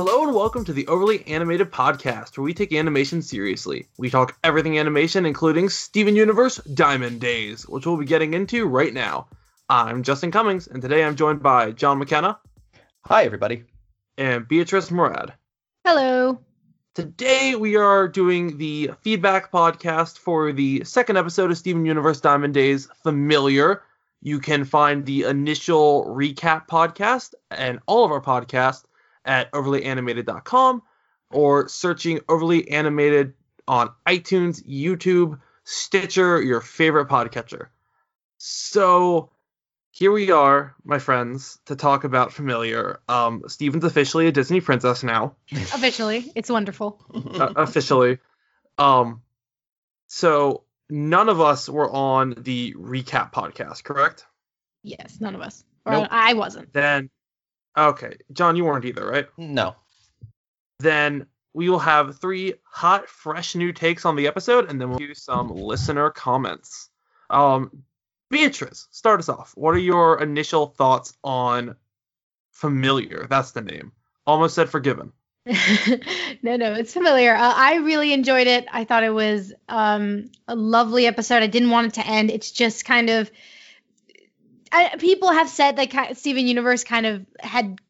Hello and welcome to the Overly Animated Podcast, where we take animation seriously. We talk everything animation, including Steven Universe Diamond Days, which we'll be getting into right now. I'm Justin Cummings, and today I'm joined by John McKenna Hi, everybody. and Beatrice Murad. Hello. Today we are doing the feedback podcast for the second episode of Steven Universe Diamond Days Familiar. You can find the initial recap podcast and all of our podcasts at overlyanimated.com or searching overly animated on iTunes, YouTube, Stitcher, your favorite podcatcher. So here we are, my friends, to talk about Familiar. Um, Steven's officially a Disney princess now Officially, it's wonderful. uh, officially. Um, so none of us were on the recap podcast, correct? Yes, none of us. Or Nope. I wasn't. Then, okay, John, you weren't either, right? No. Then we will have three hot, fresh new takes on the episode, and then we'll do some listener comments. Um, Beatrice, start us off. What are your initial thoughts on Familiar? That's the name. Almost said Forgiven. no, no, it's familiar. Uh, I really enjoyed it. I thought it was um, a lovely episode. I didn't want it to end. It's just kind of. I, people have said that Steven Universe kind of had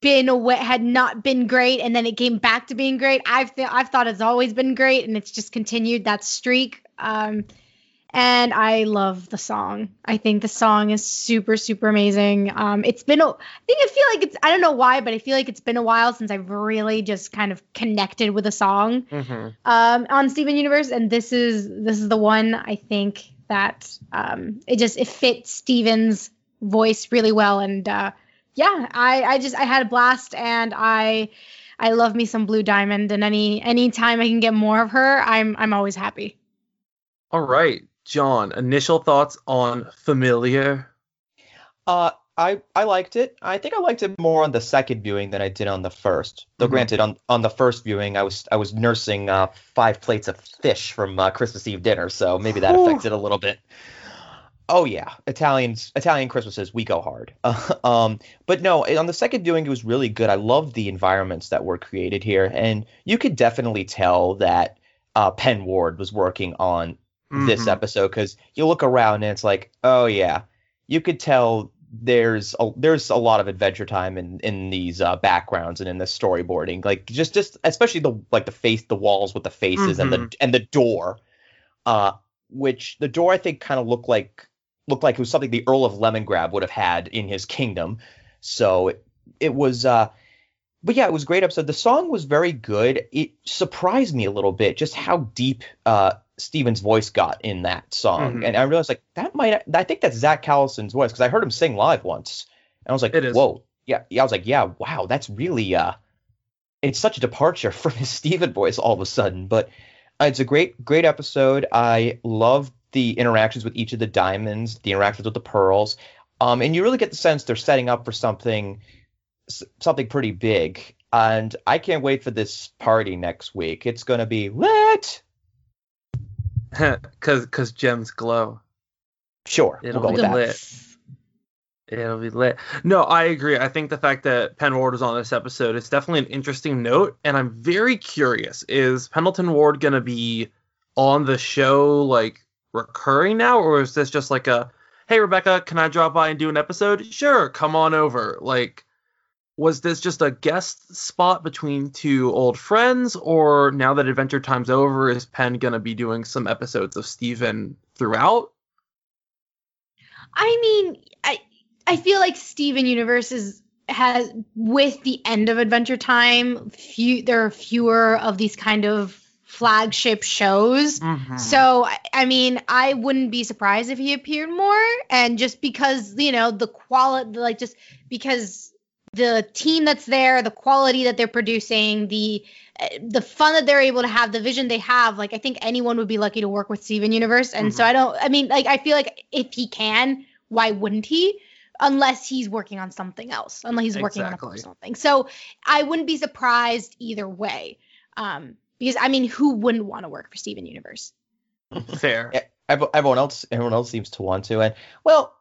been away, had not been great, and then it came back to being great. I've th- I've thought it's always been great, and it's just continued that streak. Um, and I love the song. I think the song is super, super amazing. Um, it's been, a, I think I feel like it's, I don't know why, but I feel like it's been a while since I've really just kind of connected with a song Mm-hmm. um, on Steven Universe, and this is this is the one I think that um, it just it fits Steven's voice really well, and uh, yeah, I I just I had a blast, and I I love me some Blue Diamond, and any any time I can get more of her, I'm I'm always happy. All right, John. Initial thoughts on Familiar. Uh, I I liked it. I think I liked it more on the second viewing than I did on the first. Though Mhm. granted, on on the first viewing, I was I was nursing uh, five plates of fish from uh, Christmas Eve dinner, so maybe that affected a little bit. Oh yeah, Italians Italian Christmases we go hard. um, but no, on the second viewing it was really good. I loved the environments that were created here, and you could definitely tell that uh, Pen Ward was working on this Mhm. episode because you look around and it's like, oh yeah, you could tell there's a, there's a lot of adventure time in in these uh, backgrounds and in the storyboarding. Like just just especially the like the face the walls with the faces and the and the door, uh, which the door I think kind of looked like looked like it was something the Earl of Lemongrab would have had in his kingdom. So it, it was uh but yeah, it was great episode. The song was very good. It surprised me a little bit just how deep uh Steven's voice got in that song. Mhm. And I realized like that might I think that's Zach Callison's voice because I heard him sing live once. And I was like, whoa. Yeah, yeah, I was like, yeah, wow, that's really uh it's such a departure from his Steven voice all of a sudden. But uh, it's a great, great episode. I love the interactions with each of the diamonds, the interactions with the pearls. Um, and you really get the sense they're setting up for something something pretty big. And I can't wait for this party next week. It's gonna be lit. Cause, cause gems glow. Sure, It'll we'll go be lit. It'll be lit. No, I agree. I think the fact that Pen Ward was on this episode is definitely an interesting note, and I'm very curious: is Pendleton Ward gonna be on the show like recurring now, or is this just like a, hey Rebecca, can I drop by and do an episode? Sure, come on over. Like, was this just a guest spot between two old friends, or now that Adventure Time's over, is Pen gonna be doing some episodes of Steven throughout? I mean, I I feel like Steven Universe is has with the end of Adventure Time, few there are fewer of these kind of flagship shows. Mhm. So I- I mean, I wouldn't be surprised if he appeared more, and just because you know the quality, like just because the team that's there, the quality that they're producing, the uh, the fun that they're able to have, the vision they have, like I think anyone would be lucky to work with Steven Universe. And so I don't, I mean, like I feel like if he can, why wouldn't he? Unless he's working on something else, unless he's working on a personal thing. So I wouldn't be surprised either way. Um, because I mean, who wouldn't want to work for Steven Universe? Fair. Yeah, everyone else everyone else seems to want to and well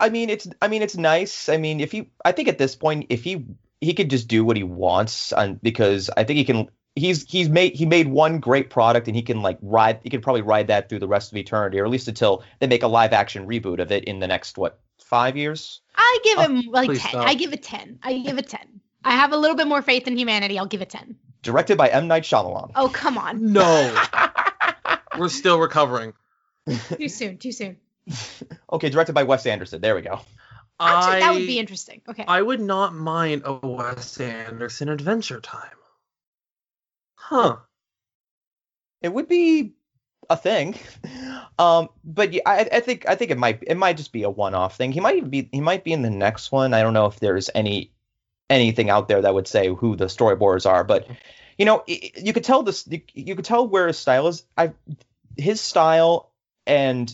i mean it's i mean it's nice i mean if you i think at this point if he he could just do what he wants on because I think he can he's he's made he made one great product and he can like ride he can probably ride that through the rest of eternity or at least until they make a live action reboot of it in the next what five years I give Oh, him like 10. stop. I give it 10. I give it 10. I have a little bit more faith in humanity. I'll give it 10. directed by M Night Shyamalan. Oh, come on. No, we're still recovering. Too soon. Too soon. okay, directed by Wes Anderson. There we go. Actually, I, that would be interesting. Okay. I would not mind a Wes Anderson Adventure Time. Huh. It would be a thing. Um, but yeah, I, I think I think it might it might just be a one-off thing. He might even be he might be in the next one. I don't know if there's any anything out there that would say who the storyboards are, but you know, i- you could tell this you, you could tell where his style is. I his style and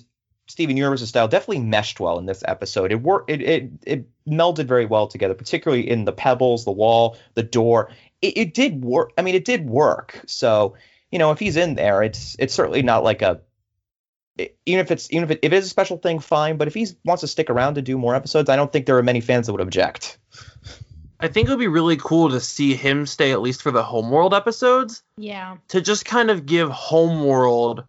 Steven Universe's style definitely meshed well in this episode. It worked it, it it melded very well together, particularly in the pebbles, the wall, the door. It, it did work. I mean, it did work. So you know, if he's in there, it's it's certainly not like a even if it's even if it, if it is a special thing, fine. But if he wants to stick around to do more episodes, I don't think there are many fans that would object. I think it would be really cool to see him stay at least for the Homeworld episodes yeah. to just kind of give Homeworld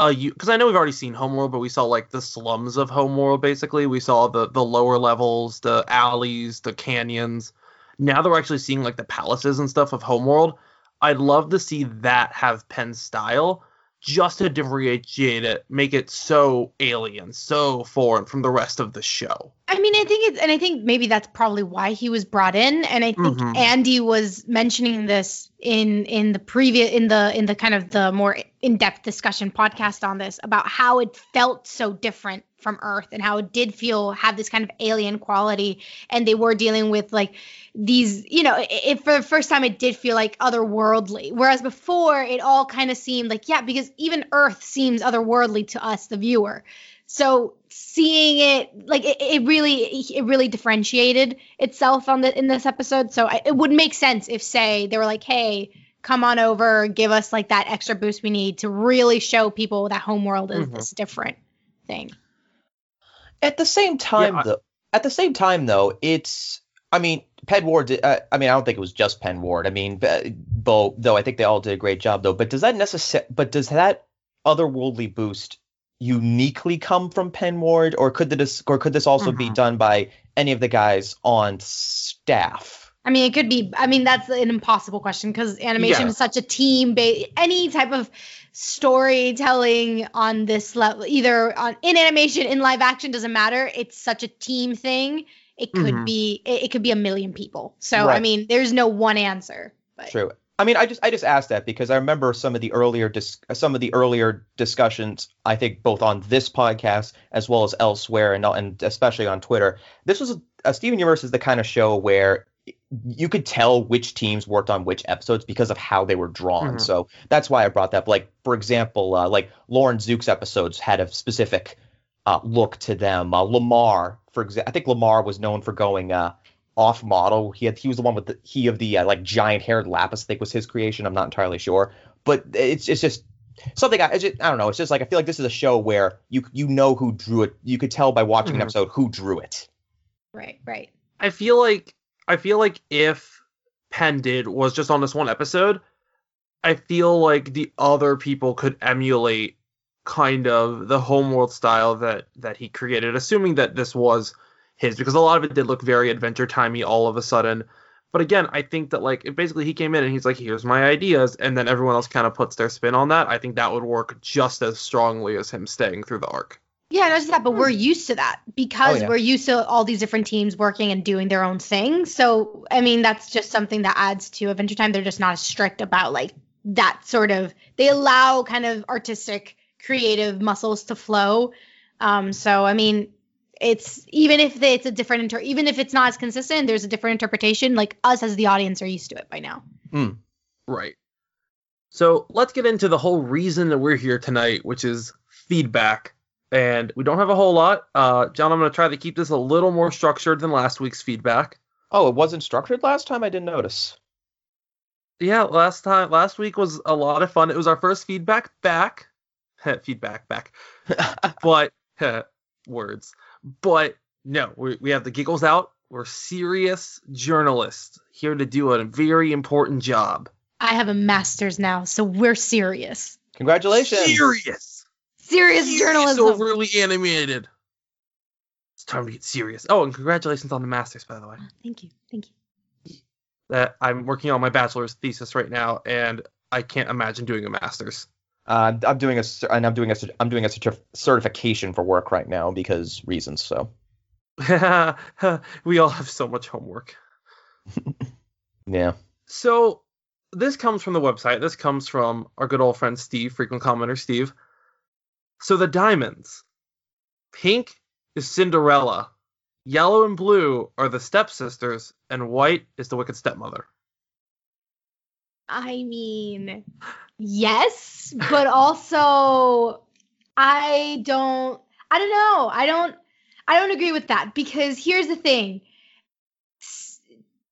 a because I know we've already seen Homeworld, but we saw like the slums of Homeworld basically. We saw the the lower levels, the alleys, the canyons. Now that we're actually seeing like the palaces and stuff of Homeworld, I'd love to see that have Pen's style just to differentiate it, make it so alien, so foreign from the rest of the show. I mean, I think it's, and I think maybe that's probably why he was brought in. And I think Mhm. Andy was mentioning this in in the previous in the in the kind of the more in depth discussion podcast on this about how it felt so different from Earth and how it did feel have this kind of alien quality. And they were dealing with like these, you know, it, it for the first time it did feel like otherworldly. Whereas before it all kind of seemed like yeah, because even Earth seems otherworldly to us, the viewer. So seeing it like it, it really it really differentiated itself on the in this episode. So I, it would make sense if say they were like, "Hey, come on over, give us like that extra boost we need to really show people that Homeworld is Mhm. this different thing." At the same time, I- though, at the same time though, it's I mean, Pen Ward. Did, uh, I mean, I don't think it was just Pen Ward. I mean, Bo, though I think they all did a great job though. But does that necessary? But does that otherworldly boost uniquely come from Pen Ward, or could this or could this also be Mhm. done by any of the guys on staff? I mean, it could be. I mean, that's an impossible question because animation Yeah. is such a team based. any type of storytelling on this level, either on in animation, in live action, doesn't matter. It's such a team thing. It could Mhm. be. It, it could be a million people. So I mean, there's no one answer. But True. I mean, I just I just asked that because I remember some of the earlier dis- some of the earlier discussions. I think both on this podcast as well as elsewhere, and and especially on Twitter. This was a, a Steven Universe is the kind of show where you could tell which teams worked on which episodes because of how they were drawn. Mhm. So that's why I brought that. up. Like for example, uh, like Lauren Zuke's episodes had a specific uh, look to them. Uh, Lamar, for example, I think Lamar was known for going uh, off model. He had he was the one with the he of the uh, like giant haired lapis. I think was his creation. I'm not entirely sure, but it's it's just something. I it's just, I don't know. It's just like I feel like this is a show where you you know who drew it. You could tell by watching an Mhm. episode who drew it. right, right. I feel like I feel like if Pen did was just on this one episode, I feel like the other people could emulate kind of the homeworld style that that he created, assuming that this was his, because a lot of it did look very adventure timey all of a sudden. But again, I think that like basically he came in and he's like, "Here's my ideas," and then everyone else kind of puts their spin on that. I think that would work just as strongly as him staying through the arc. Yeah, not just that, but we're used to that because Oh, yeah. we're used to all these different teams working and doing their own thing. So, I mean, that's just something that adds to Adventure Time. They're just not as strict about like that sort of. They allow kind of artistic, creative muscles to flow. Um, so, I mean, it's even if it's a different inter, even if it's not as consistent, there's a different interpretation. Like us as the audience are used to it by now. Right. So let's get into the whole reason that we're here tonight, which is feedback. And we don't have a whole lot. Uh, John, I'm going to try to keep this a little more structured than last week's feedback. Oh, it wasn't structured last time. I didn't notice. Yeah, last time, last week was a lot of fun. It was our first feedback back. feedback back. But, words. But no, we, we have the giggles out. We're serious journalists here to do a very important job. I have a master's now, so we're serious. Congratulations. Serious. Serious Serious journalism. overly animated. It's time to get serious. Oh, and congratulations on the masters, by the way. Oh, thank you. Thank you. That I'm working on my bachelor's thesis right now, and I can't imagine doing a master's. Uh, I'm doing a and I'm doing a cer- I'm doing a certif- certification for work right now because reasons. So we all have so much homework. yeah. So this comes from the website. This comes from our good old friend Steve, frequent commenter Steve. So the diamonds. Pink is Cinderella. Yellow and blue are the stepsisters, and white is the wicked stepmother. I mean, yes, but also I don't I don't know. I don't I don't agree with that because here's the thing.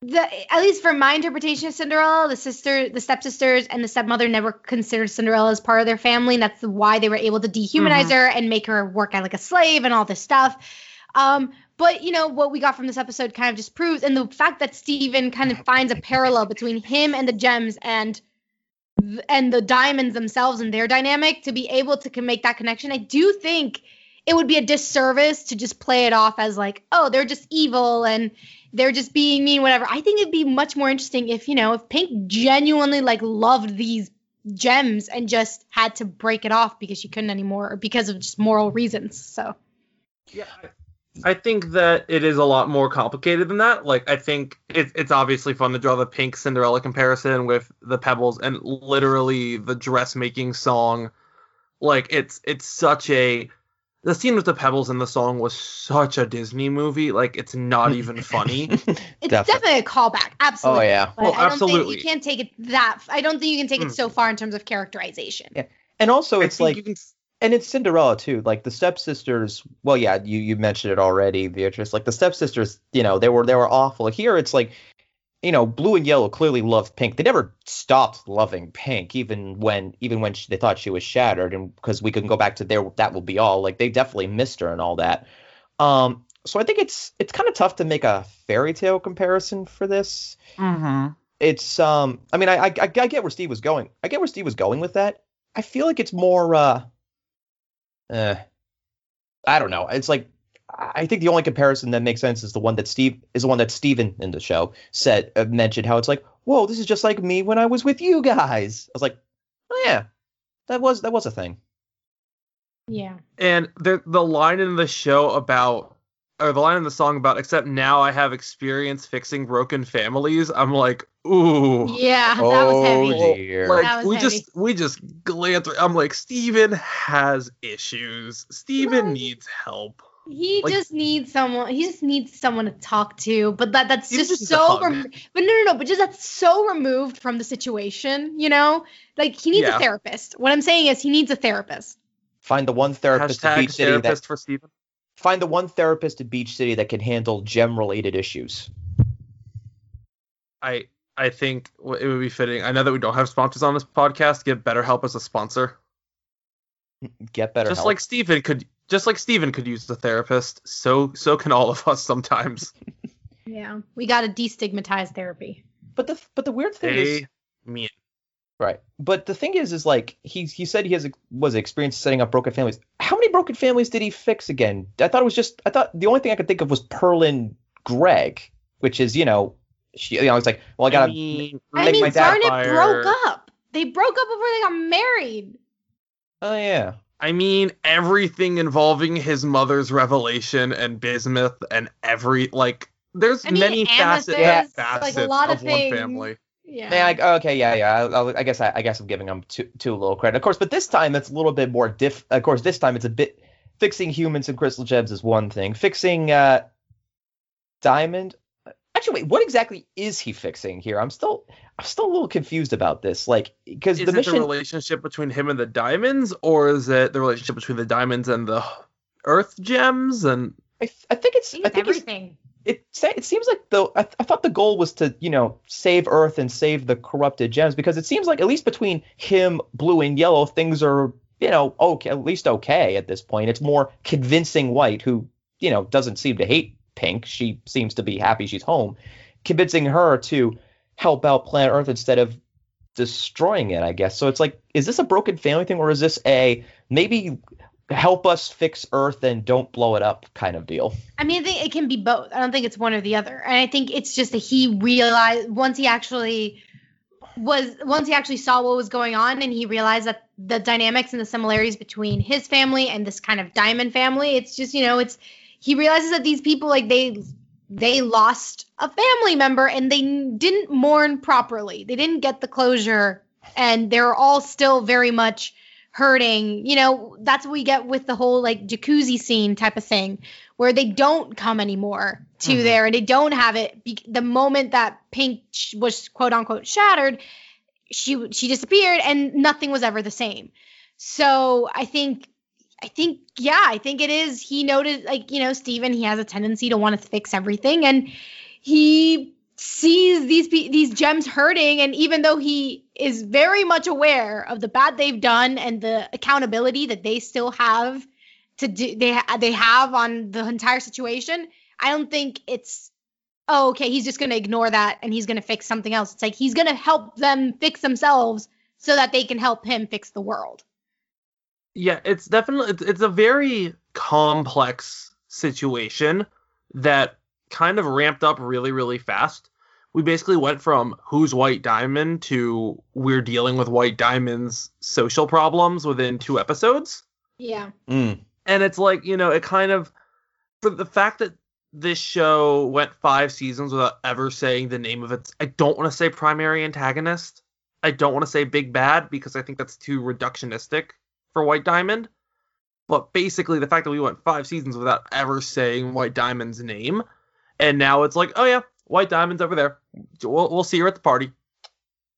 The at least from my interpretation of Cinderella, the sister, the stepsisters, and the stepmother never considered Cinderella as part of their family, and that's why they were able to dehumanize Mhm. her and make her work out like a slave and all this stuff. Um, but you know what we got from this episode kind of just proves, and the fact that Steven kind of finds a parallel between him and the gems and and the diamonds themselves and their dynamic to be able to make that connection. I do think it would be a disservice to just play it off as like, oh, they're just evil and they're just being mean, whatever. I think it'd be much more interesting if you know if Pink genuinely like loved these gems and just had to break it off because she couldn't anymore or because of just moral reasons. So Yeah, I think that it is a lot more complicated than that. Like, I think it, it's obviously fun to draw the pink Cinderella comparison with the Pebbles and literally the dressmaking song. Like, it's it's such a the scene with the Pebbles in the song was such a Disney movie. Like, it's not even funny. it's Definitely. definitely a callback. Absolutely. Oh yeah. But Well, I don't absolutely. think you can't take it that. I don't think you can take it so hmm. far in terms of characterization. Yeah. And also, it's like you can, and it's Cinderella too. Like the stepsisters. Well, yeah, you you mentioned it already, Beatrice. Like the stepsisters, you know, they were they were awful. Here, it's like, you know, blue and yellow clearly loved pink. They never stopped loving pink, even when even when she, they thought she was shattered, and because we can go back to there, that will be all. Like they definitely missed her and all that. Um, so I think it's it's kind of tough to make a fairy tale comparison for this. Mhm. It's um, I mean, I, I I I get where Steve was going. I get where Steve was going with that. I feel like it's more uh, uh, I don't know. It's like I think the only comparison that makes sense is the one that Steve is the one that Steven in the show said uh, mentioned how it's like, whoa, this is just like me when I was with you guys. I was like, oh yeah, that was that was a thing. Yeah. And the the line in the show about or the line in the song about except now I have experience fixing broken families. I'm like, ooh. Yeah, that oh was heavy. dear. Like That was we heavy. just we just glance. I'm like Steven has issues. Steven Well, needs help. He Like- just needs someone. He just needs someone to talk to. But that that's just just so. Rem- but no, no, no. But just that's so removed from the situation. You know, like he needs Yeah. a therapist. What I'm saying is he needs a therapist. Find the one therapist at Hashtag Beach City that for Steven. find the one therapist at Beach City that can handle gem related issues. I I think it would be fitting. I know that we don't have sponsors on this podcast. Give BetterHelp as a sponsor. Get better just help. like Steven could just like Steven could use the therapist, so so can all of us sometimes. Yeah, we got to destigmatize therapy. but the but the weird thing is Amen. Right. But the thing is, is like he he said he has a, was experience setting up broken families. How many broken families did he fix again? I thought it was just I thought the only thing I could think of was Pearl and Greg, which is you know she you know it's like well I I gotta mean, I Make mean, my dad Garnet fire. broke up. They broke up before they got married. oh yeah I mean everything involving his mother's revelation and bismuth and every like there's I mean, many facets, amethyst, facets like a lot of, of one family. Yeah. yeah I, okay yeah yeah I, I'll- I guess I, I guess I'm giving him too too little credit of course but this time it's a little bit more diff of course this time it's a bit fixing humans and crystal gems is one thing fixing uh diamond actually wait what exactly is he fixing here I'm still I'm still a little confused about this like because Is the it mission the relationship between him and the diamonds, or is it the relationship between the diamonds and the Earth gems? And I, th- I think it's I think I it's think everything. it sa- it seems like the I, th- I thought the goal was to you know save Earth and save the corrupted gems because it seems like at least between him, Blue, and Yellow things are you know okay at least okay at this point. It's more convincing White who you know doesn't seem to hate Pink. She seems to be happy she's home, convincing her to help out planet Earth instead of destroying it, I guess. So it's like, is this a broken family thing or is this a maybe help us fix Earth and don't blow it up kind of deal? I mean, I think it can be both. I don't think it's one or the other. And I think it's just that he realized once he actually was once he actually saw what was going on and he realized that the dynamics and the similarities between his family and this kind of diamond family, it's just, you know, it's he realizes that these people like they they lost a family member and they didn't mourn properly. They didn't get the closure and they're all still very much hurting. You know, that's what we get with the whole like jacuzzi scene type of thing where they don't come anymore to Mhm. there and they don't have it be- the moment that Pink sh- was quote unquote shattered, she she disappeared and nothing was ever the same. So, I think I think, yeah, I think it is. He noted, like, you know, Steven, he has a tendency to want to fix everything. And he sees these these gems hurting. And even though he is very much aware of the bad they've done and the accountability that they still have to do, they, they have on the entire situation, I don't think it's, oh, okay, he's just going to ignore that and he's going to fix something else. It's like he's going to help them fix themselves so that they can help him fix the world. Yeah, it's definitely it's, it's a very complex situation that kind of ramped up really really fast. We basically went from who's White Diamond to we're dealing with White Diamond's social problems within two episodes. Yeah. Mm. And it's like, you know, it kind of for the fact that this show went 5 seasons without ever saying the name of its I don't want to say primary antagonist. I don't want to say big bad because I think that's too reductionistic for White Diamond. But basically, the fact that we went five seasons without ever saying White Diamond's name, and now it's like, oh yeah, White Diamond's over there. We'll, we'll see her at the party.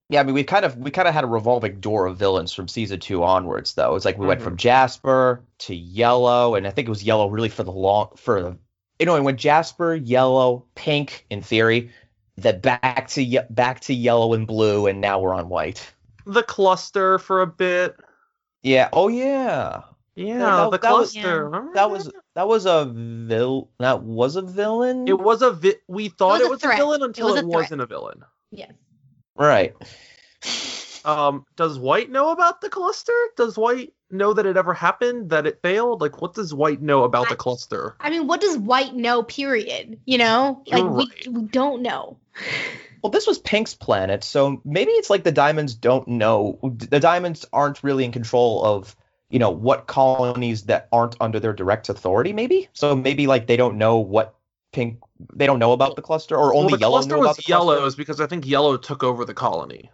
Yeah, I mean, we kind of we kind of had a revolving door of villains from season two onwards, though. It's like we went Mhm. from Jasper to Yellow, and I think it was Yellow really for the long for the you know, it went Jasper, Yellow, Pink in theory, then back to back to Yellow and Blue, and now we're on White. The cluster for a bit. Yeah. Oh yeah. Yeah, that- the that was- cluster. Remember That was that was a vil that was a villain. It was a vi- we thought was it a was a, villain until was it, a wasn't a villain. Yes. right. Um, does White know about the cluster? Does White know that it ever happened? That it failed? Like, what does White know about I- the cluster? I mean, what does white know, period? You know? Like, You're we, we don't know. Well, this was Pink's planet, so maybe it's like the diamonds don't know. The diamonds aren't really in control of, you know, what colonies that aren't under their direct authority. Maybe so. Maybe like they don't know what Pink. They don't know about the cluster, or only well, the Yellow cluster knew about the cluster. yellows because I think Yellow took over the colony.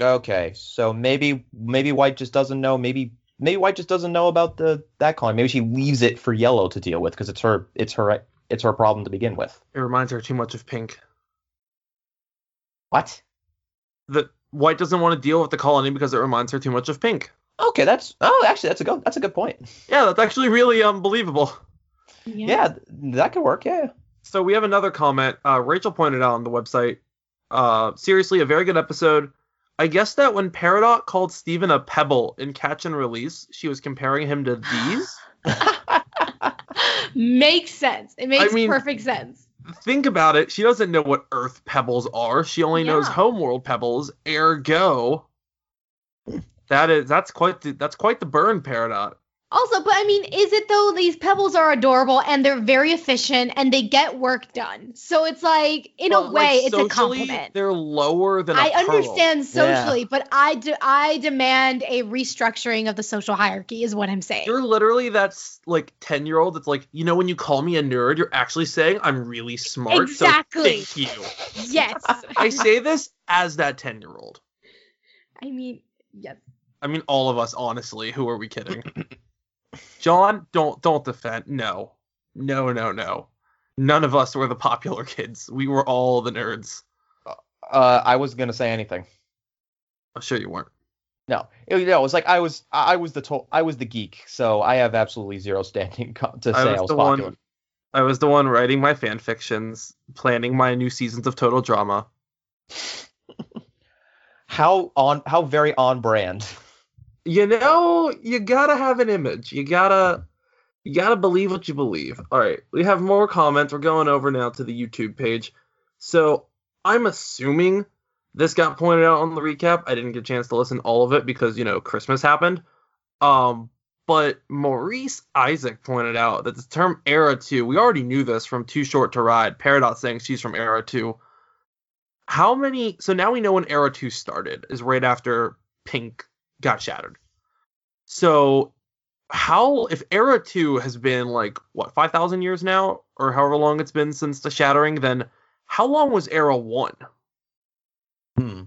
Okay, so maybe maybe White just doesn't know. Maybe maybe White just doesn't know about the that colony. Maybe she leaves it for Yellow to deal with because it's her it's her it's her problem to begin with. It reminds her too much of Pink. What? That White doesn't want to deal with the colony because it reminds her too much of Pink. Okay, that's oh actually that's a good that's a good point. Yeah, that's actually really unbelievable. Yeah, th- that could work. Yeah. So we have another comment. Uh, Rachel pointed out on the website. Uh, seriously, a very good episode. I guess that when Peridot called Steven a pebble in Catch and Release, she was comparing him to these. Makes sense. It makes mean- perfect sense. Think about it. She doesn't know what Earth pebbles are. She only knows Yeah. Homeworld pebbles. Ergo, that is that's quite the, that's quite the burn, Peridot. Also, but I mean, is it though? These pebbles are adorable and they're very efficient and they get work done. So it's like, in But, a like, way, it's a compliment. They're lower than a I pearl. understand socially, but I de- I demand a restructuring of the social hierarchy, is what I'm saying. You're literally that's like ten year old. It's like you know when you call me a nerd, you're actually saying I'm really smart. Exactly. So thank you. yes. I say this as that ten year old. I mean, yes. I mean all of us, honestly. Who are we kidding? John, don't don't defend. No, no, no, no. None of us were the popular kids. We were all the nerds. Uh, I wasn't gonna say anything. I'm sure you weren't. No, it, you know, it was like I was I was the to- I was the geek, so I have absolutely zero standing co- to I say was I was the popular. one. I was the one writing my fan fictions, planning my new seasons of Total Drama. How on how very on brand. you know, you gotta have an image. You gotta You gotta believe what you believe. All right, we have more comments. We're going over now to the YouTube page. So I'm assuming this got pointed out on the recap. I didn't get a chance to listen to all of it because you know Christmas happened. Um, but Maurice Isaac pointed out that the term Era 2, we already knew this from Too Short to Ride. Peridot saying she's from Era 2. How many? So now we know when Era 2 started, is right after Pink got shattered. So how if era 2 has been like what 5000 years now or however long it's been since the shattering then how long was era 1 Hmm.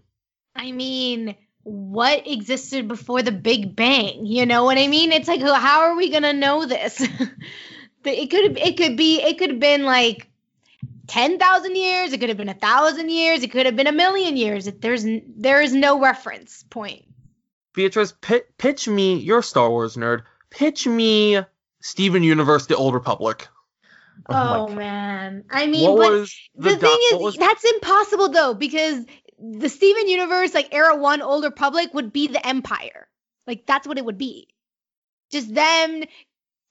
I mean, what existed before the Big Bang? You know what I mean? It's like, how are we gonna know this? it could it could be it could have been like ten thousand years. It could have been a thousand years. It could have been a million years. There's there is no reference point. Beatrice pi- pitch me you're a Star Wars nerd pitch me Steven Universe the Old Republic Oh Oh, man, I mean, what but was the, the, thing do- is, was- that's impossible though because the Steven Universe, like Era One, Old Republic, would be the Empire. Like that's what it would be. Just them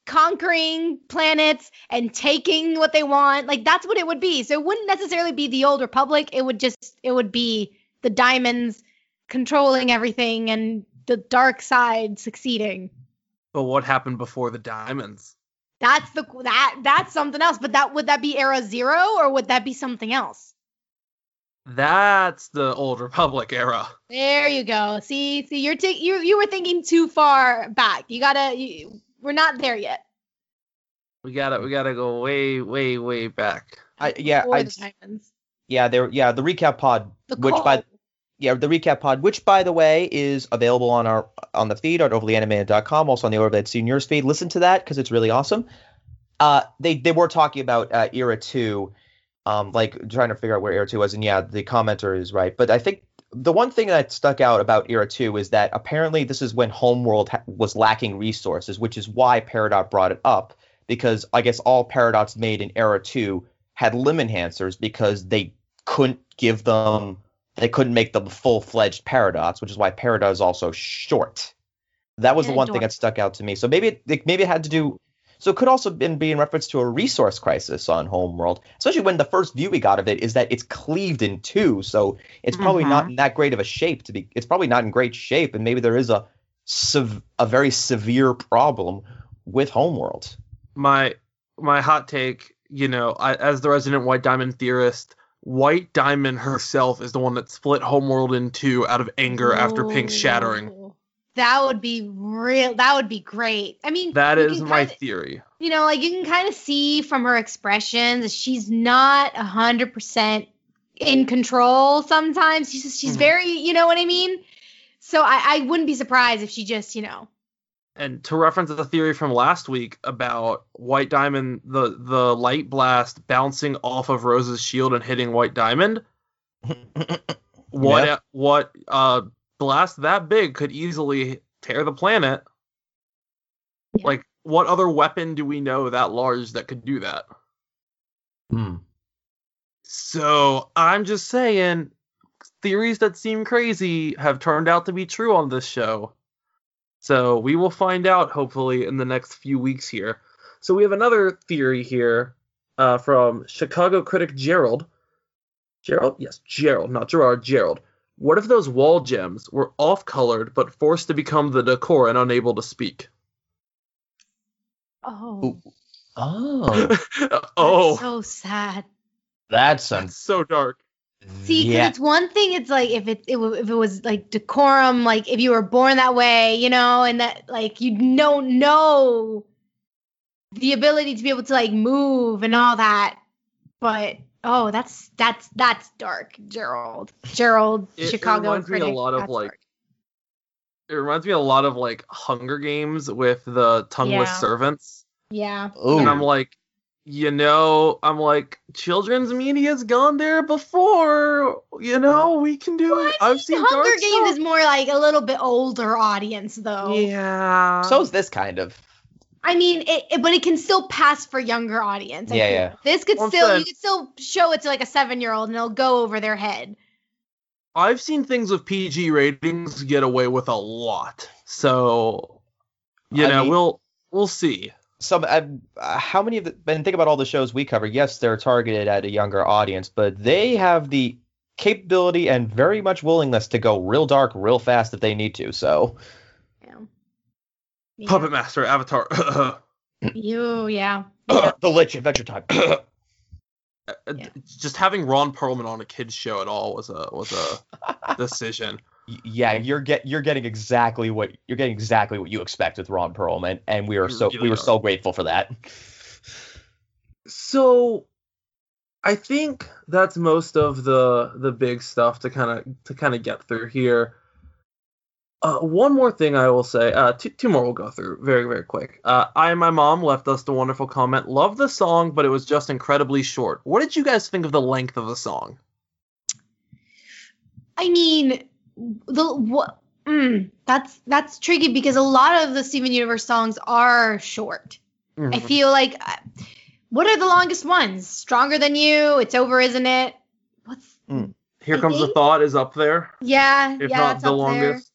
conquering planets and taking what they want. Like that's what it would be. So it wouldn't necessarily be the Old Republic. It would just it would be the diamonds controlling everything and the dark side succeeding. but what happened before the diamonds That's the that that's something else. But that would that be Era Zero or would that be something else? that's the Old Republic era There you go. See, see, you're ta- you you were thinking too far back. You gotta. You, we're not there yet. we gotta we gotta go way way way back I, yeah, I, the diamonds. yeah, there, yeah, the recap pod, The which call. by yeah, the recap pod, which by the way is available on our on the feed at overlyanimated.com, also on the Overlaid Seniors feed. Listen to that because it's really awesome. Uh, they they were talking about uh, era two, um, like trying to figure out where era two was, and yeah, the commenter is right. But I think the one thing that stuck out about era two is that apparently this is when Homeworld ha- was lacking resources, which is why Peridot brought it up because I guess all Peridots made in era two had limb enhancers because they couldn't give them they couldn't make them full-fledged Peridots, which is why Peridot is also short. That was the one thing that stuck out to me. So maybe it, it- maybe it had to do. So it could also been be in reference to a resource crisis on Homeworld, especially when the first view we got of it is that it's cleaved in two. So it's probably not Mm-hmm. in that great of a shape to be. It's probably not in great shape, and maybe there is a sev- a very severe problem with Homeworld. my my hot take, you know, I, as the resident White Diamond theorist, White Diamond herself is the one that split Homeworld in two out of anger after Pink's shattering. That would be real. That would be great. I mean, That is my kinda- theory. you know, like you can kind of see from her expressions she's not a hundred percent in control. Sometimes she's she's Mhm. very, you know what I mean. So I, I wouldn't be surprised if she just, you know, And to reference the theory from last week about White Diamond, the the light blast bouncing off of Rose's shield and hitting White Diamond. What Yeah. what uh blast that big could easily tear the planet? Yeah. Like what other weapon do we know that large that could do that? Hmm. So I'm just saying, theories that seem crazy have turned out to be true on this show. So we will find out hopefully in the next few weeks here. So we have another theory here uh, from Chicago critic Gerald. Gerald? Yes, Gerald, not Gerard, Gerald. What if those wall gems were off colored but forced to become the decor and unable to speak? oh, Oh, oh, so sad. that's a that's so dark. See, because yeah. it's one thing. It's like if it, it if it was like decorum, like if you were born that way, you know, and that like you don't know the ability to be able to like move and all that. But oh, that's that's that's dark, Gerald. Gerald, It- it Chicago reminds me a lot of, like, dark. It reminds me a lot of like Hunger Games with the tongueless Yeah. servants. yeah. Ooh. And I'm like, you know, I'm like, children's media's gone there before. You know, we can do Well, it. I I've seen Hunger dark Games stuff. is more like a little bit older audience, though. Yeah. so is this kind of. I mean, it, it- but it can still pass for younger audience. I Yeah, feel. yeah. This could Well, still saying- you could still show it to like a seven year old and it'll go over their head. I've seen things with PG ratings get away with a lot. So, you I know, mean- we'll we'll see. Some uh, uh, how many of the and think about all the shows we cover yes they're targeted at a younger audience but they have the capability and very much willingness to go real dark real fast if they need to so Yeah. Yeah. Puppet Master Avatar. You, yeah. the lich adventure time Yeah. Just having Ron Perlman on a kids show at all was a was a decision. Y- yeah you're get you're getting exactly what you're getting exactly what you expect with Ron Perlman and we are so really we were are. so grateful for that So I think that's most of the the big stuff to kind of to kind of get through here. Uh, one more thing I will say. Uh, two, two more we'll go through very very quick. Uh, I and my mom left us the wonderful comment. Love the song, but it was just incredibly short. What did you guys think of the length of the song? I mean, the what? Mm, that's that's tricky because a lot of the Steven Universe songs are short. I feel like, uh, what are the longest ones? Stronger than you. It's over, isn't it? What's? Here I comes the thought is up there, Yeah, if yeah, not it's the up longest.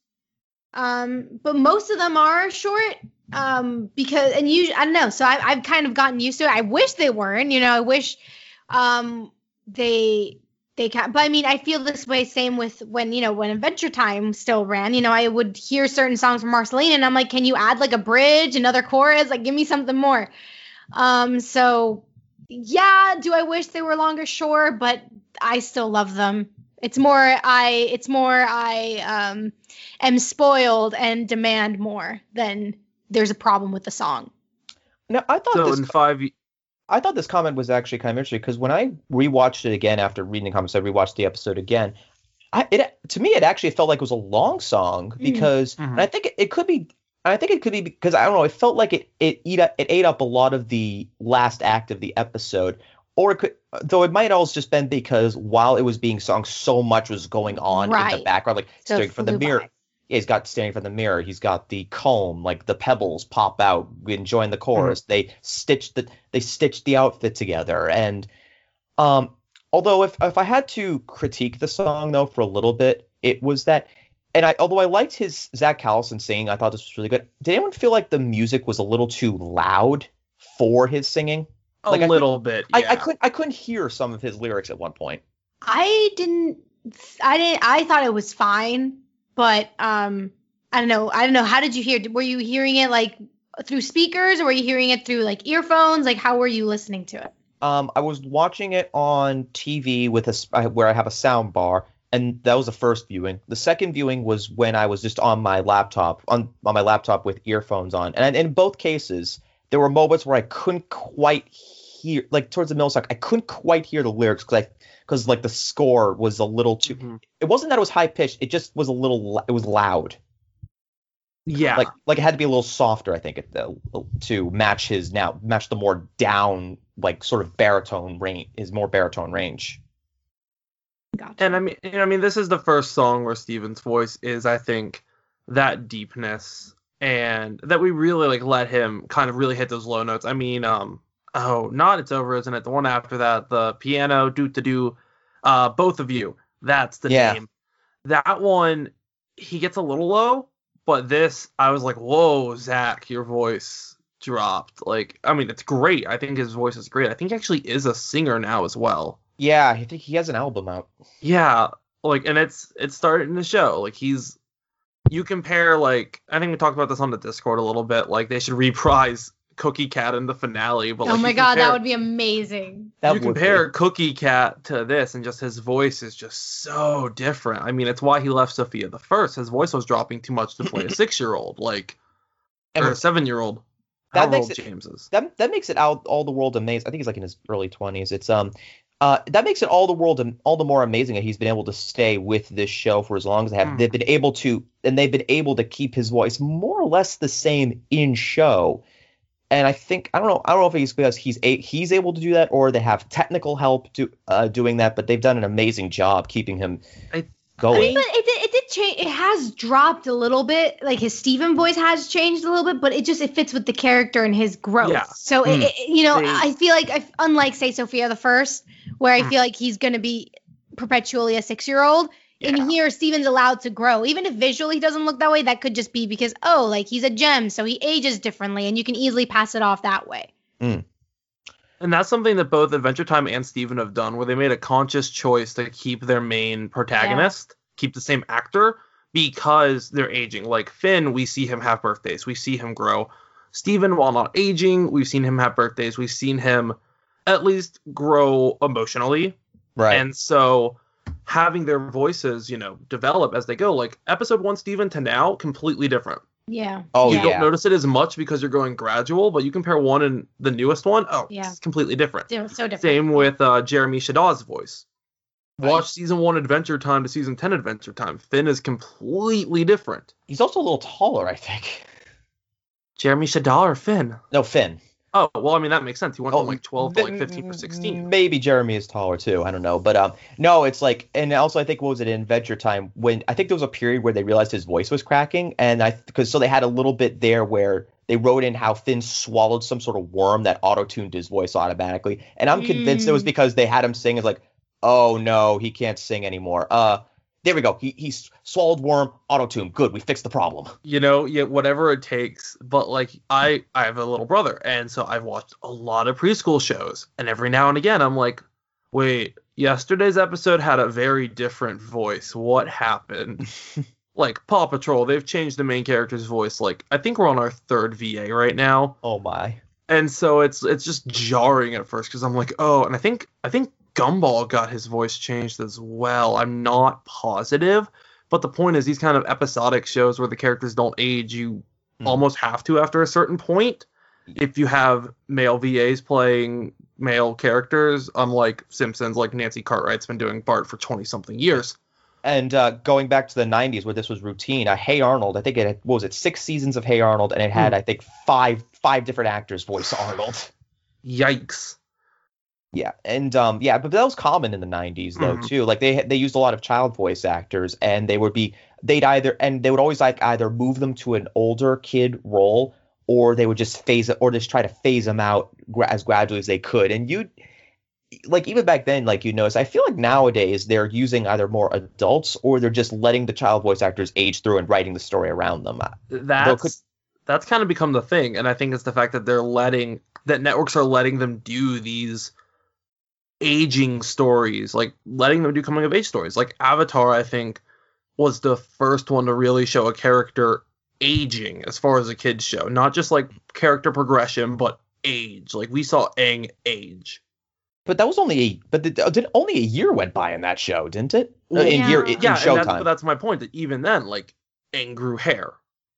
there. Um, but most of them are short. Um, because and you, I don't know. So I, I've kind of gotten used to it. I wish they weren't. You know, I wish, um, they they can but i mean i feel this way same with when you know when adventure time still ran you know i would hear certain songs from marceline and i'm like can you add like a bridge another chorus? Like give me something more. Um so yeah do i wish they were longer? Sure but i still love them. It's more i it's more i um am spoiled and demand more than there's a problem with the song. No i thought So this in five, y- I thought this comment was actually kind of interesting because when I rewatched it again after reading the comments, I rewatched the episode again. I it to me it actually felt like it was a long song because Mhm. and I think it, it could be I think it could be because I don't know it felt like it it eat up, it ate up a lot of the last act of the episode or it could though it might also just been because while it was being sung so much was going on in the background like So staring from the mirror by. Yeah, he's got standing from the mirror. He's got the comb, like the pebbles pop out, enjoying the chorus. They stitched the they stitched the outfit together, and um, although if if I had to critique the song though for a little bit, it was that, and I although I liked his Zach Callison singing, I thought this was really good. Did anyone feel like the music was a little too loud for his singing? a Like, I little bit. I. I couldn't I couldn't hear some of his lyrics at one point. I didn't I didn't I thought it was fine, but um I don't know. I don't know. How did you hear? Were you hearing it like through speakers or were you hearing it through like earphones? Like how were you listening to it? Um, I was watching it on TV with a where I have a sound bar, and that was the first viewing. The second viewing was when I was just on my laptop on on my laptop with earphones on, and in both cases there were moments where I couldn't quite hear, like towards the middle song, I couldn't quite hear the lyrics because I because like the score was a little too. Mhm. It wasn't that it was high pitched; it just was a little. It was loud. Yeah. Like like it had to be a little softer, I think, it, uh, to match his now match the more down like sort of baritone range, his more baritone range. Gotcha. And I mean, and I mean, this is the first song where Steven's voice is, I think, that deepness, and that we really like let him kind of really hit those low notes. I mean, um, oh, not it's over, isn't it? The one after that, the piano, do to do, uh, both of you. That's the Yeah. name. That one, he gets a little low, but this, I was like, whoa, Zach, your voice dropped. Like, I mean, it's great. I think his voice is great. I think he actually is a singer now as well. Yeah, I think he has an album out. Yeah, like and it's it's starting to show. Like he's you compare like I think we talked about this on the Discord a little bit. Like they should reprise Cookie Cat in the finale. But oh my god, compare, that would be amazing. That you would be- compare Cookie Cat to this, and just his voice is just so different. I mean, it's why he left Sofia the first. His voice was dropping too much to play a six year old, like or a seven year old. That makes old it- James is. that that makes it out all the world amazing. I think he's like in his early twenties. It's um, uh, that makes it all the world am- all the more amazing that he's been able to stay with this show for as long as they have. Mm. They've been able to, and they've been able to keep his voice more or less the same in show. And I think I don't know I don't know if it's because he's a, he's able to do that or they have technical help do, uh, doing that, but they've done an amazing job keeping him I- going. But it did, it did change. It has dropped a little bit. Like his Steven voice has changed a little bit, but it just it fits with the character and his growth. Yeah. So Hmm. it, it- you know, They- I feel like I, unlike say Sofia the first, where I Hmm. feel like he's gonna be perpetually a six year old. In here Steven's allowed to grow. Even if visually he doesn't look that way, that could just be because oh, like he's a gem, so he ages differently and you can easily pass it off that way. Mm. And that's something that both Adventure Time and Steven have done, where they made a conscious choice to keep their main protagonist, keep the same actor, because they're aging. Like Finn, we see him have birthdays, we see him grow. Steven, while not aging, we've seen him have birthdays, we've seen him at least grow emotionally. Right. And so having their voices, you know, develop as they go, like episode one Steven to now, completely different. Yeah. oh you yeah. don't notice it as much because you're going gradual, but you compare one and the newest one, oh, Yeah. it's completely different. So, so different. Same with uh, Jeremy Shada's voice. Right. Watch season one Adventure Time to season ten Adventure Time. Finn is completely different. He's also a little taller, I think. Jeremy Shada or Finn? No, Finn. Oh, well, I mean that makes sense. He went Oh, from like twelve to like fifteen or sixteen. Maybe Jeremy is taller too. I don't know, but um, no, it's like, and also I think what was it in Adventure Time when I think there was a period where they realized his voice was cracking, and I because so they had a little bit there where they wrote in how Finn swallowed some sort of worm that auto tuned his voice automatically, and I'm convinced it was Mm. because they had him sing as like, oh no, he can't sing anymore. Uh, there we go. He he swallowed worm auto tune. Good, we fixed the problem. You know, yeah, whatever it takes. But like I, I have a little brother, and so I've watched a lot of preschool shows, and every now and again I'm like, wait, yesterday's episode had a very different voice. What happened? like Paw Patrol, they've changed the main character's voice. Like I think we're on our third VA right now. Oh my. and so it's it's just jarring at first because I'm like, oh, and I think I think Gumball got his voice changed as well. I'm not positive, but the point is these kind of episodic shows where the characters don't age, you Hmm. almost have to after a certain point. If you have male VAs playing male characters, unlike Simpsons, like Nancy Cartwright's been doing Bart for 20 something years. And uh, going back to the 90s where this was routine, uh, Hey Arnold, I think it had, what was it, six seasons of Hey Arnold, and it had, Hmm. I think, five five different actors voice Arnold. Yikes. Yeah, and um, yeah, but that was common in the 90s though Mhm. too. Like they they used a lot of child voice actors, and they would be they'd either and they would always like either move them to an older kid role, or they would just phase it, or just try to phase them out gra- as gradually as they could. And you, like even back then, like you notice, I feel like nowadays they're using either more adults or they're just letting the child voice actors age through and writing the story around them. that's could- that's kind of become the thing and i think it's the fact that they're letting that networks are letting them do these aging stories like letting them do coming of age stories. Like avatar i think was the first one to really show a character aging as far as a kids show. Not just like character progression but age. Like we saw Aang age. But that was only a but the, did only a year went by in that show, didn't it? Uh, in Yeah. year in yeah and that's, but that's my point that even then like Aang grew hair.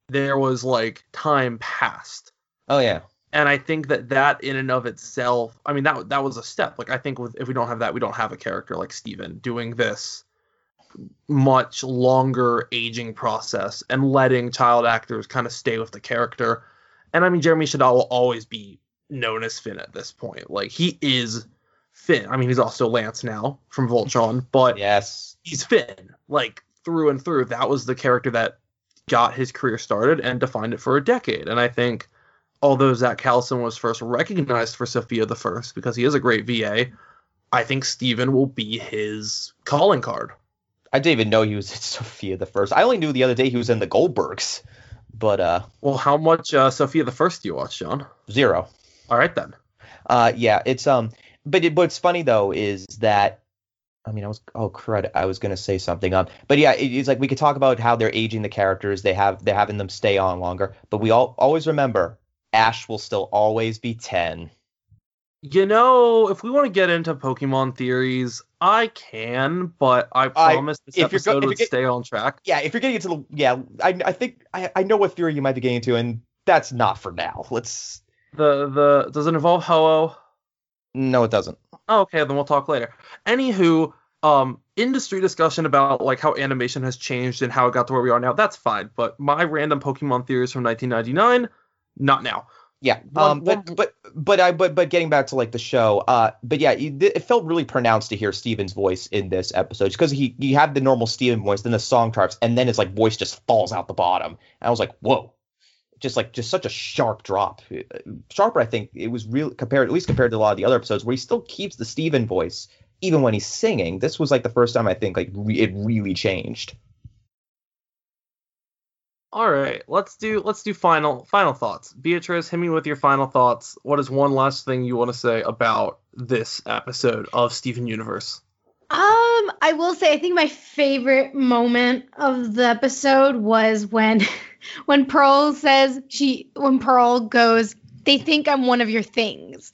There was like time passed. Oh yeah. And I think that that in and of itself, I mean that that was a step. Like I think with, if we don't have that, we don't have a character like Steven doing this much longer aging process and letting child actors kind of stay with the character. And I mean Jeremy Shada will always be known as Finn at this point. Like he is Finn. I mean he's also Lance now from Voltron, but Yes. he's Finn, like through and through. That was the character that got his career started and defined it for a decade. And I think, although Zach Callison was first recognized for Sofia the First because he is a great VA, I think Steven will be his calling card. I didn't even know he was in Sofia the First. I only knew the other day he was in the Goldbergs, but uh, Well, how much uh, Sofia the First do you watch, John? zero. All right then. Uh, yeah, it's um, but it, what's funny though is that, I mean, I was oh crud, I was gonna say something um, but yeah, it, it's like we could talk about how they're aging the characters, they have they're having them stay on longer, but we all always remember Ash will still always be ten. You know, if we want to get into Pokemon theories, I can, but I promise this if you're go- episode if would get- stay on track. Yeah, if you're getting into the yeah, I I think I I know what theory you might be getting into, and that's not for now. Let's The the does it involve Ho-Oh? no, it doesn't. Oh, okay, then we'll talk later. Anywho, um, industry discussion about like how animation has changed and how it got to where we are now. That's fine, but my random Pokemon theories from 1999, not now. Yeah, um, but but but I but but getting back to like the show, uh, but yeah, it, it felt really pronounced to hear Steven's voice in this episode because he you have the normal Steven voice, then the song charts, and then his like voice just falls out the bottom. And I was like, whoa, just like just such a sharp drop, Uh, sharper. I think it was real compared at least compared to a lot of the other episodes where he still keeps the Steven voice even when he's singing. This was like the first time I think like re- it really changed. All right, let's do let's do final final thoughts. Beatrice, hit me with your final thoughts. What is one last thing you want to say about this episode of Steven Universe? Um, I will say I think my favorite moment of the episode was when when Pearl says she when Pearl goes, they think I'm one of your things.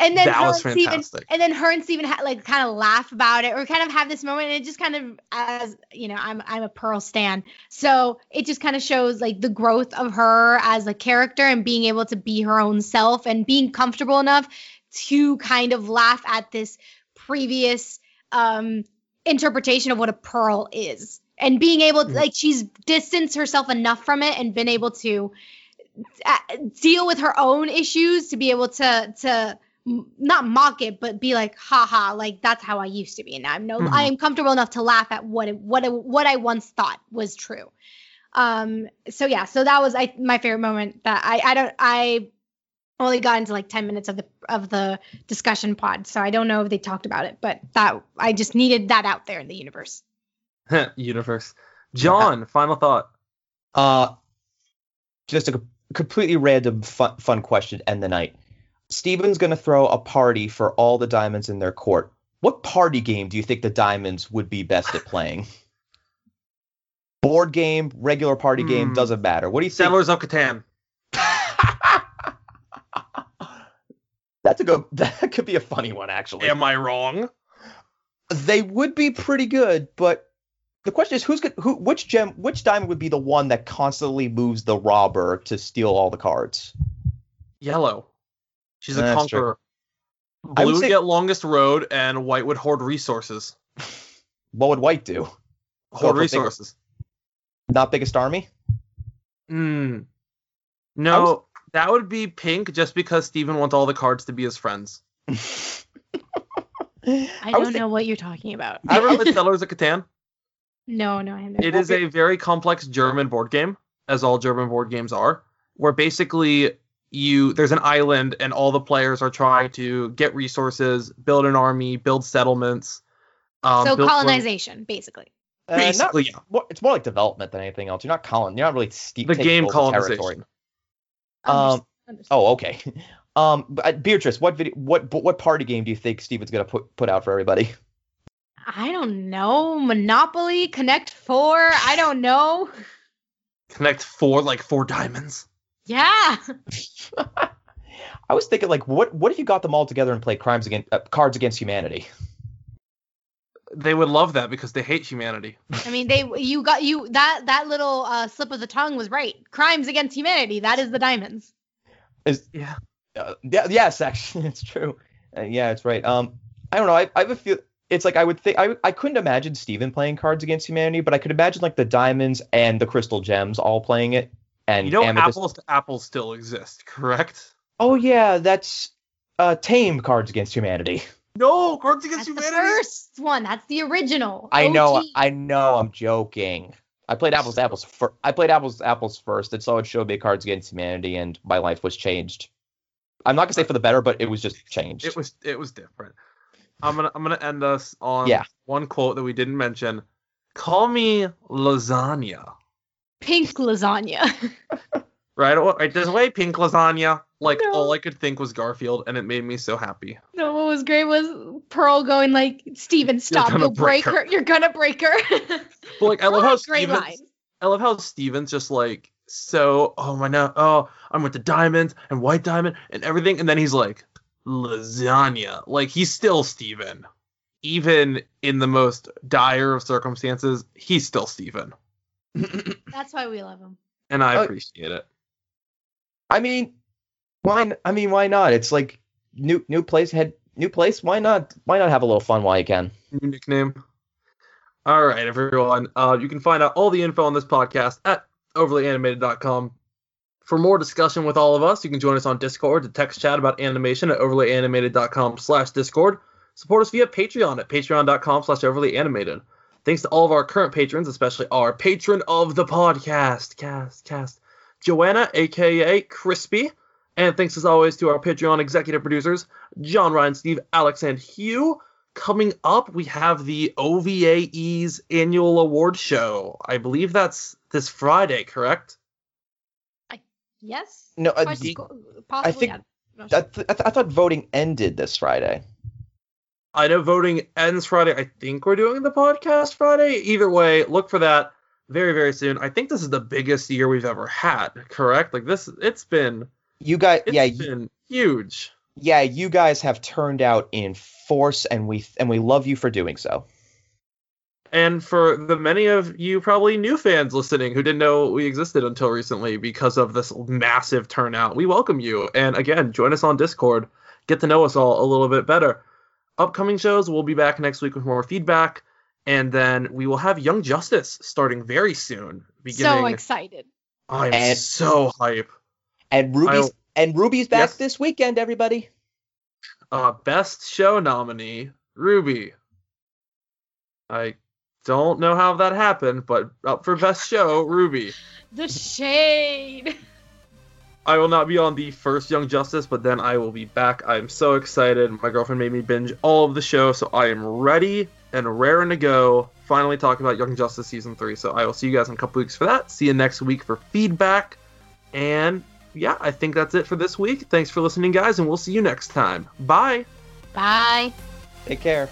And then her and Steven, fantastic. and then her and Steven ha- like kind of laugh about it or kind of have this moment and it just kind of as you know, I'm I'm a Pearl stan. So it just kind of shows like the growth of her as a character and being able to be her own self and being comfortable enough to kind of laugh at this previous um interpretation of what a pearl is and being able to Mhm. like she's distanced herself enough from it and been able to deal with her own issues to be able to to not mock it but be like haha like that's how I used to be and I'm no Mhm. I am comfortable enough to laugh at what it, what it, what I once thought was true um so yeah so that was I my favorite moment that I I don't I only got into like 10 minutes of the of the discussion pod so I don't know if they talked about it but that I just needed that out there in the universe Universe. John, final thought. Uh, just a co- completely random fun, fun question to end the night. Steven's going to throw a party for all the diamonds in their court. What party game do you think the diamonds would be best at playing? Board game, regular party game, Hmm. doesn't matter. What do you think? Settlers of Catan. That's a go. That could be a funny one, actually. Am I wrong? They would be pretty good, but the question is, who's good, who? Which gem? Which diamond would be the one that constantly moves the robber to steal all the cards? Yellow. She's a That's true. conqueror. I would Blue would say- get longest road, and white would hoard resources. What would White do? Hoard for bigger- resources. Not biggest army. Hmm. No, was- that would be pink just because Steven wants all the cards to be his friends. I, I don't was thi- know what you're talking about You ever played Settlers of Catan? No no I haven't It is a very complex German board game, as all German board games are, where basically you there's an island and all the players are trying to get resources, build an army, build settlements. Um, so build- colonization basically Uh, not- Basically, yeah. more- it's more like development than anything else. You're not colon. You're not really steep. The game over colonization. territory. Um, understood. Oh, okay. Um, but, uh, Beatrice, what video? What what party game do you think Steven's gonna put put out for everybody? I don't know Monopoly Connect Four I don't know Connect four like four diamonds. yeah I was thinking like, what what if you got them all together and played crimes against uh, Cards Against Humanity? They would love that because they hate humanity. I mean they you got you that that little uh, slip of the tongue was right crimes against humanity that is the diamonds Is Yeah. uh, yeah, yes, actually, it's true. Uh, yeah, it's right. Um, I don't know. I, I have a feel. It's like I would think I I couldn't imagine Steven playing Cards Against Humanity, but I could imagine like the diamonds and the crystal gems all playing it. And You know, Amethyst- apples to apples still exist, correct? Oh yeah, that's uh Tame Cards Against Humanity. No, Cards Against that's the Humanity. first one that's the original I know, I know, I'm joking. I played apples to apples. Fir- I played apples to apples first, and so it showed me Cards Against Humanity, and my life was changed. I'm not gonna say for the better, but it was just changed. It was it was different. I'm gonna I'm gonna end us on Yeah. one quote that we didn't mention. Call me lasagna. pink lasagna Right, right this way, pink lasagna. Like No. all I could think was Garfield, and it made me so happy. No, what was great was Pearl going like, Steven, stop, you'll break break her. You're gonna break her. But like I love how great Steven. I love how Steven's just like so. Oh my no! Oh, I'm with the diamonds and white diamond and everything, and then he's like lasagna. Like he's still Steven, even in the most dire of circumstances. He's still Steven, That's why we love him. and I Oh. appreciate it. I mean, why? n- I mean, why not? It's like new new place head new place. Why not? Why not have a little fun while you can? New nickname. All right, everyone. Uh, you can find out all the info on this podcast at overlyanimated.com. For more discussion with all of us, you can join us on Discord to text chat about animation at overlyanimated.com slash Discord. Support us via Patreon at patreon.com slash overlyanimated. Thanks to all of our current patrons, especially our patron of the podcast, cast, cast, Joanna, aka Crispy. And thanks as always to our Patreon executive producers, John, Ryan, Steve, Alex, and Hugh. coming up, we have the OVAE's annual award show. I believe that's this Friday, correct? Yes. No, uh, the- Possibly, think- I'm not I, th- I, th- I thought voting ended this Friday. I know voting ends Friday. I think we're doing the podcast Friday. Either way, look for that very, very soon. I think this is the biggest year we've ever had, correct? Like this, it's been, You guys, it's yeah, you, been huge. yeah, you guys have turned out in force, and we and we love you for doing so. And for the many of you probably new fans listening who didn't know we existed until recently because of this massive turnout, we welcome you. And again, join us on Discord. Get to know us all a little bit better. Upcoming shows, we'll be back next week with more feedback. And then we will have Young Justice starting very soon. so excited. I'm And- so hype. And Ruby's I'll- and Ruby's back Yes. this weekend, everybody. Uh, best show nominee, Ruby. I don't know how that happened, but up for best show, Ruby. The shade. I will not be on the first Young Justice, but then I will be back. I'm so excited. My girlfriend made me binge all of the show, so I am ready and raring to go. Finally talk about Young Justice season three. So I will see you guys in a couple weeks for that. See you next week for feedback. And yeah, I think that's it for this week. Thanks for listening, guys, and we'll see you next time. Bye. Bye. Take care.